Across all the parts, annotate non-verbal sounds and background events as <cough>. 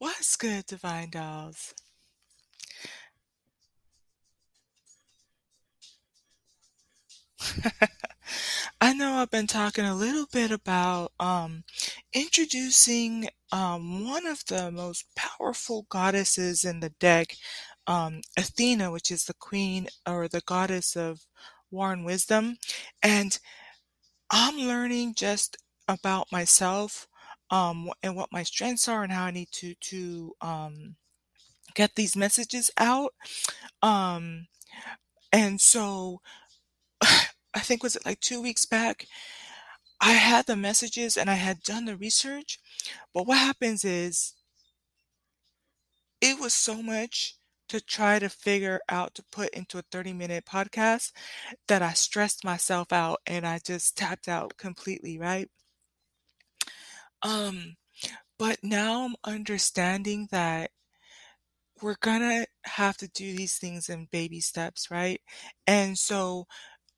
What's good, Divine Dolls? <laughs> I know I've been talking a little bit about um, introducing um, one of the most powerful goddesses in the deck, um, Athena, which is the queen or the goddess of war and wisdom. And I'm learning just about myself um, and what my strengths are and how I need to to um, get these messages out. Um, and so <sighs> I think was it like two weeks back, I had the messages and I had done the research, but what happens is it was so much to try to figure out to put into a 30 minute podcast that I stressed myself out and I just tapped out completely, right? Um, but now I'm understanding that we're gonna have to do these things in baby steps, right? And so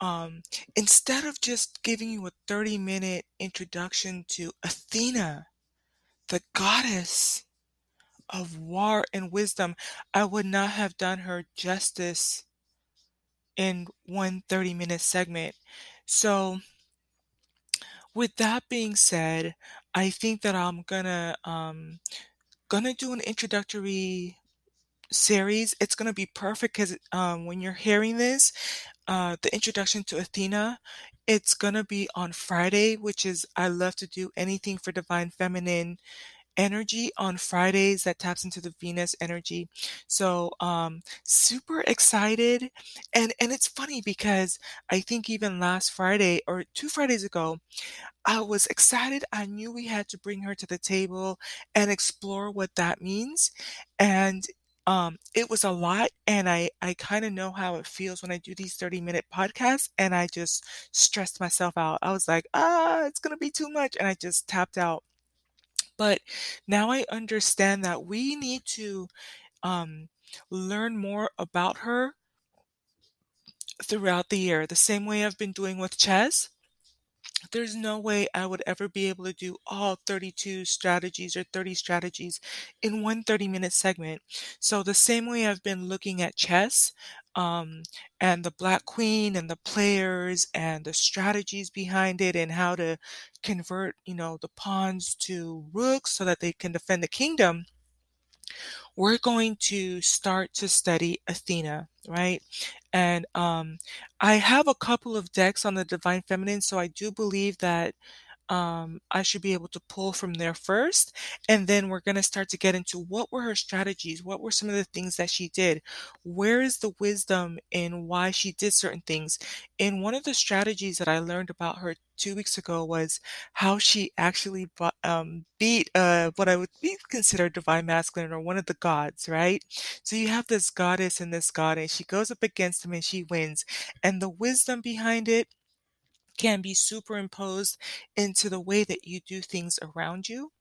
um, instead of just giving you a 30 minute introduction to Athena, the goddess of war and wisdom, I would not have done her justice in one 30 minute segment. So, with that being said, I think that I'm gonna um, gonna do an introductory series. It's gonna be perfect because um, when you're hearing this, uh, the introduction to Athena, it's gonna be on Friday, which is I love to do anything for divine feminine energy on Fridays that taps into the Venus energy. So um super excited and and it's funny because I think even last Friday or two Fridays ago I was excited. I knew we had to bring her to the table and explore what that means. And um, it was a lot, and I I kind of know how it feels when I do these 30 minute podcasts, and I just stressed myself out. I was like, ah, it's gonna be too much, and I just tapped out. But now I understand that we need to um, learn more about her throughout the year, the same way I've been doing with chess there's no way I would ever be able to do all 32 strategies or 30 strategies in one 30 minute segment. So the same way I've been looking at chess, um, and the Black Queen and the players and the strategies behind it and how to convert, you know, the pawns to rooks so that they can defend the kingdom we're going to start to study Athena, right? And um, I have a couple of decks on the Divine Feminine, so I do believe that um, I should be able to pull from there first. And then we're going to start to get into what were her strategies? What were some of the things that she did? Where is the wisdom in why she did certain things? And one of the strategies that I learned about her two weeks ago was how she actually um, beat uh, what I would be considered divine masculine or one of the gods, right? So you have this goddess and this god, and she goes up against him and she wins. And the wisdom behind it can be superimposed into the way that you do things around you.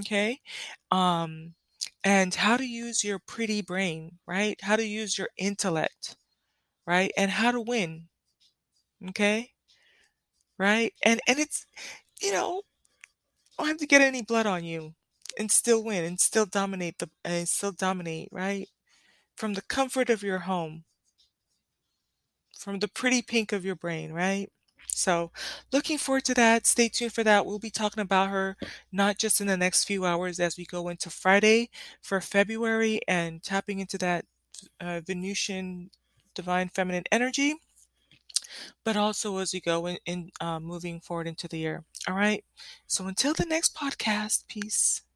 Okay. Um, and how to use your pretty brain, right? How to use your intellect, right? And how to win. Okay. Right. And, and it's, you know, I don't have to get any blood on you and still win and still dominate the, and still dominate, right? From the comfort of your home, from the pretty pink of your brain, right? So, looking forward to that. Stay tuned for that. We'll be talking about her not just in the next few hours as we go into Friday for February and tapping into that uh, Venusian divine feminine energy, but also as we go in, in uh, moving forward into the year. All right. So, until the next podcast, peace.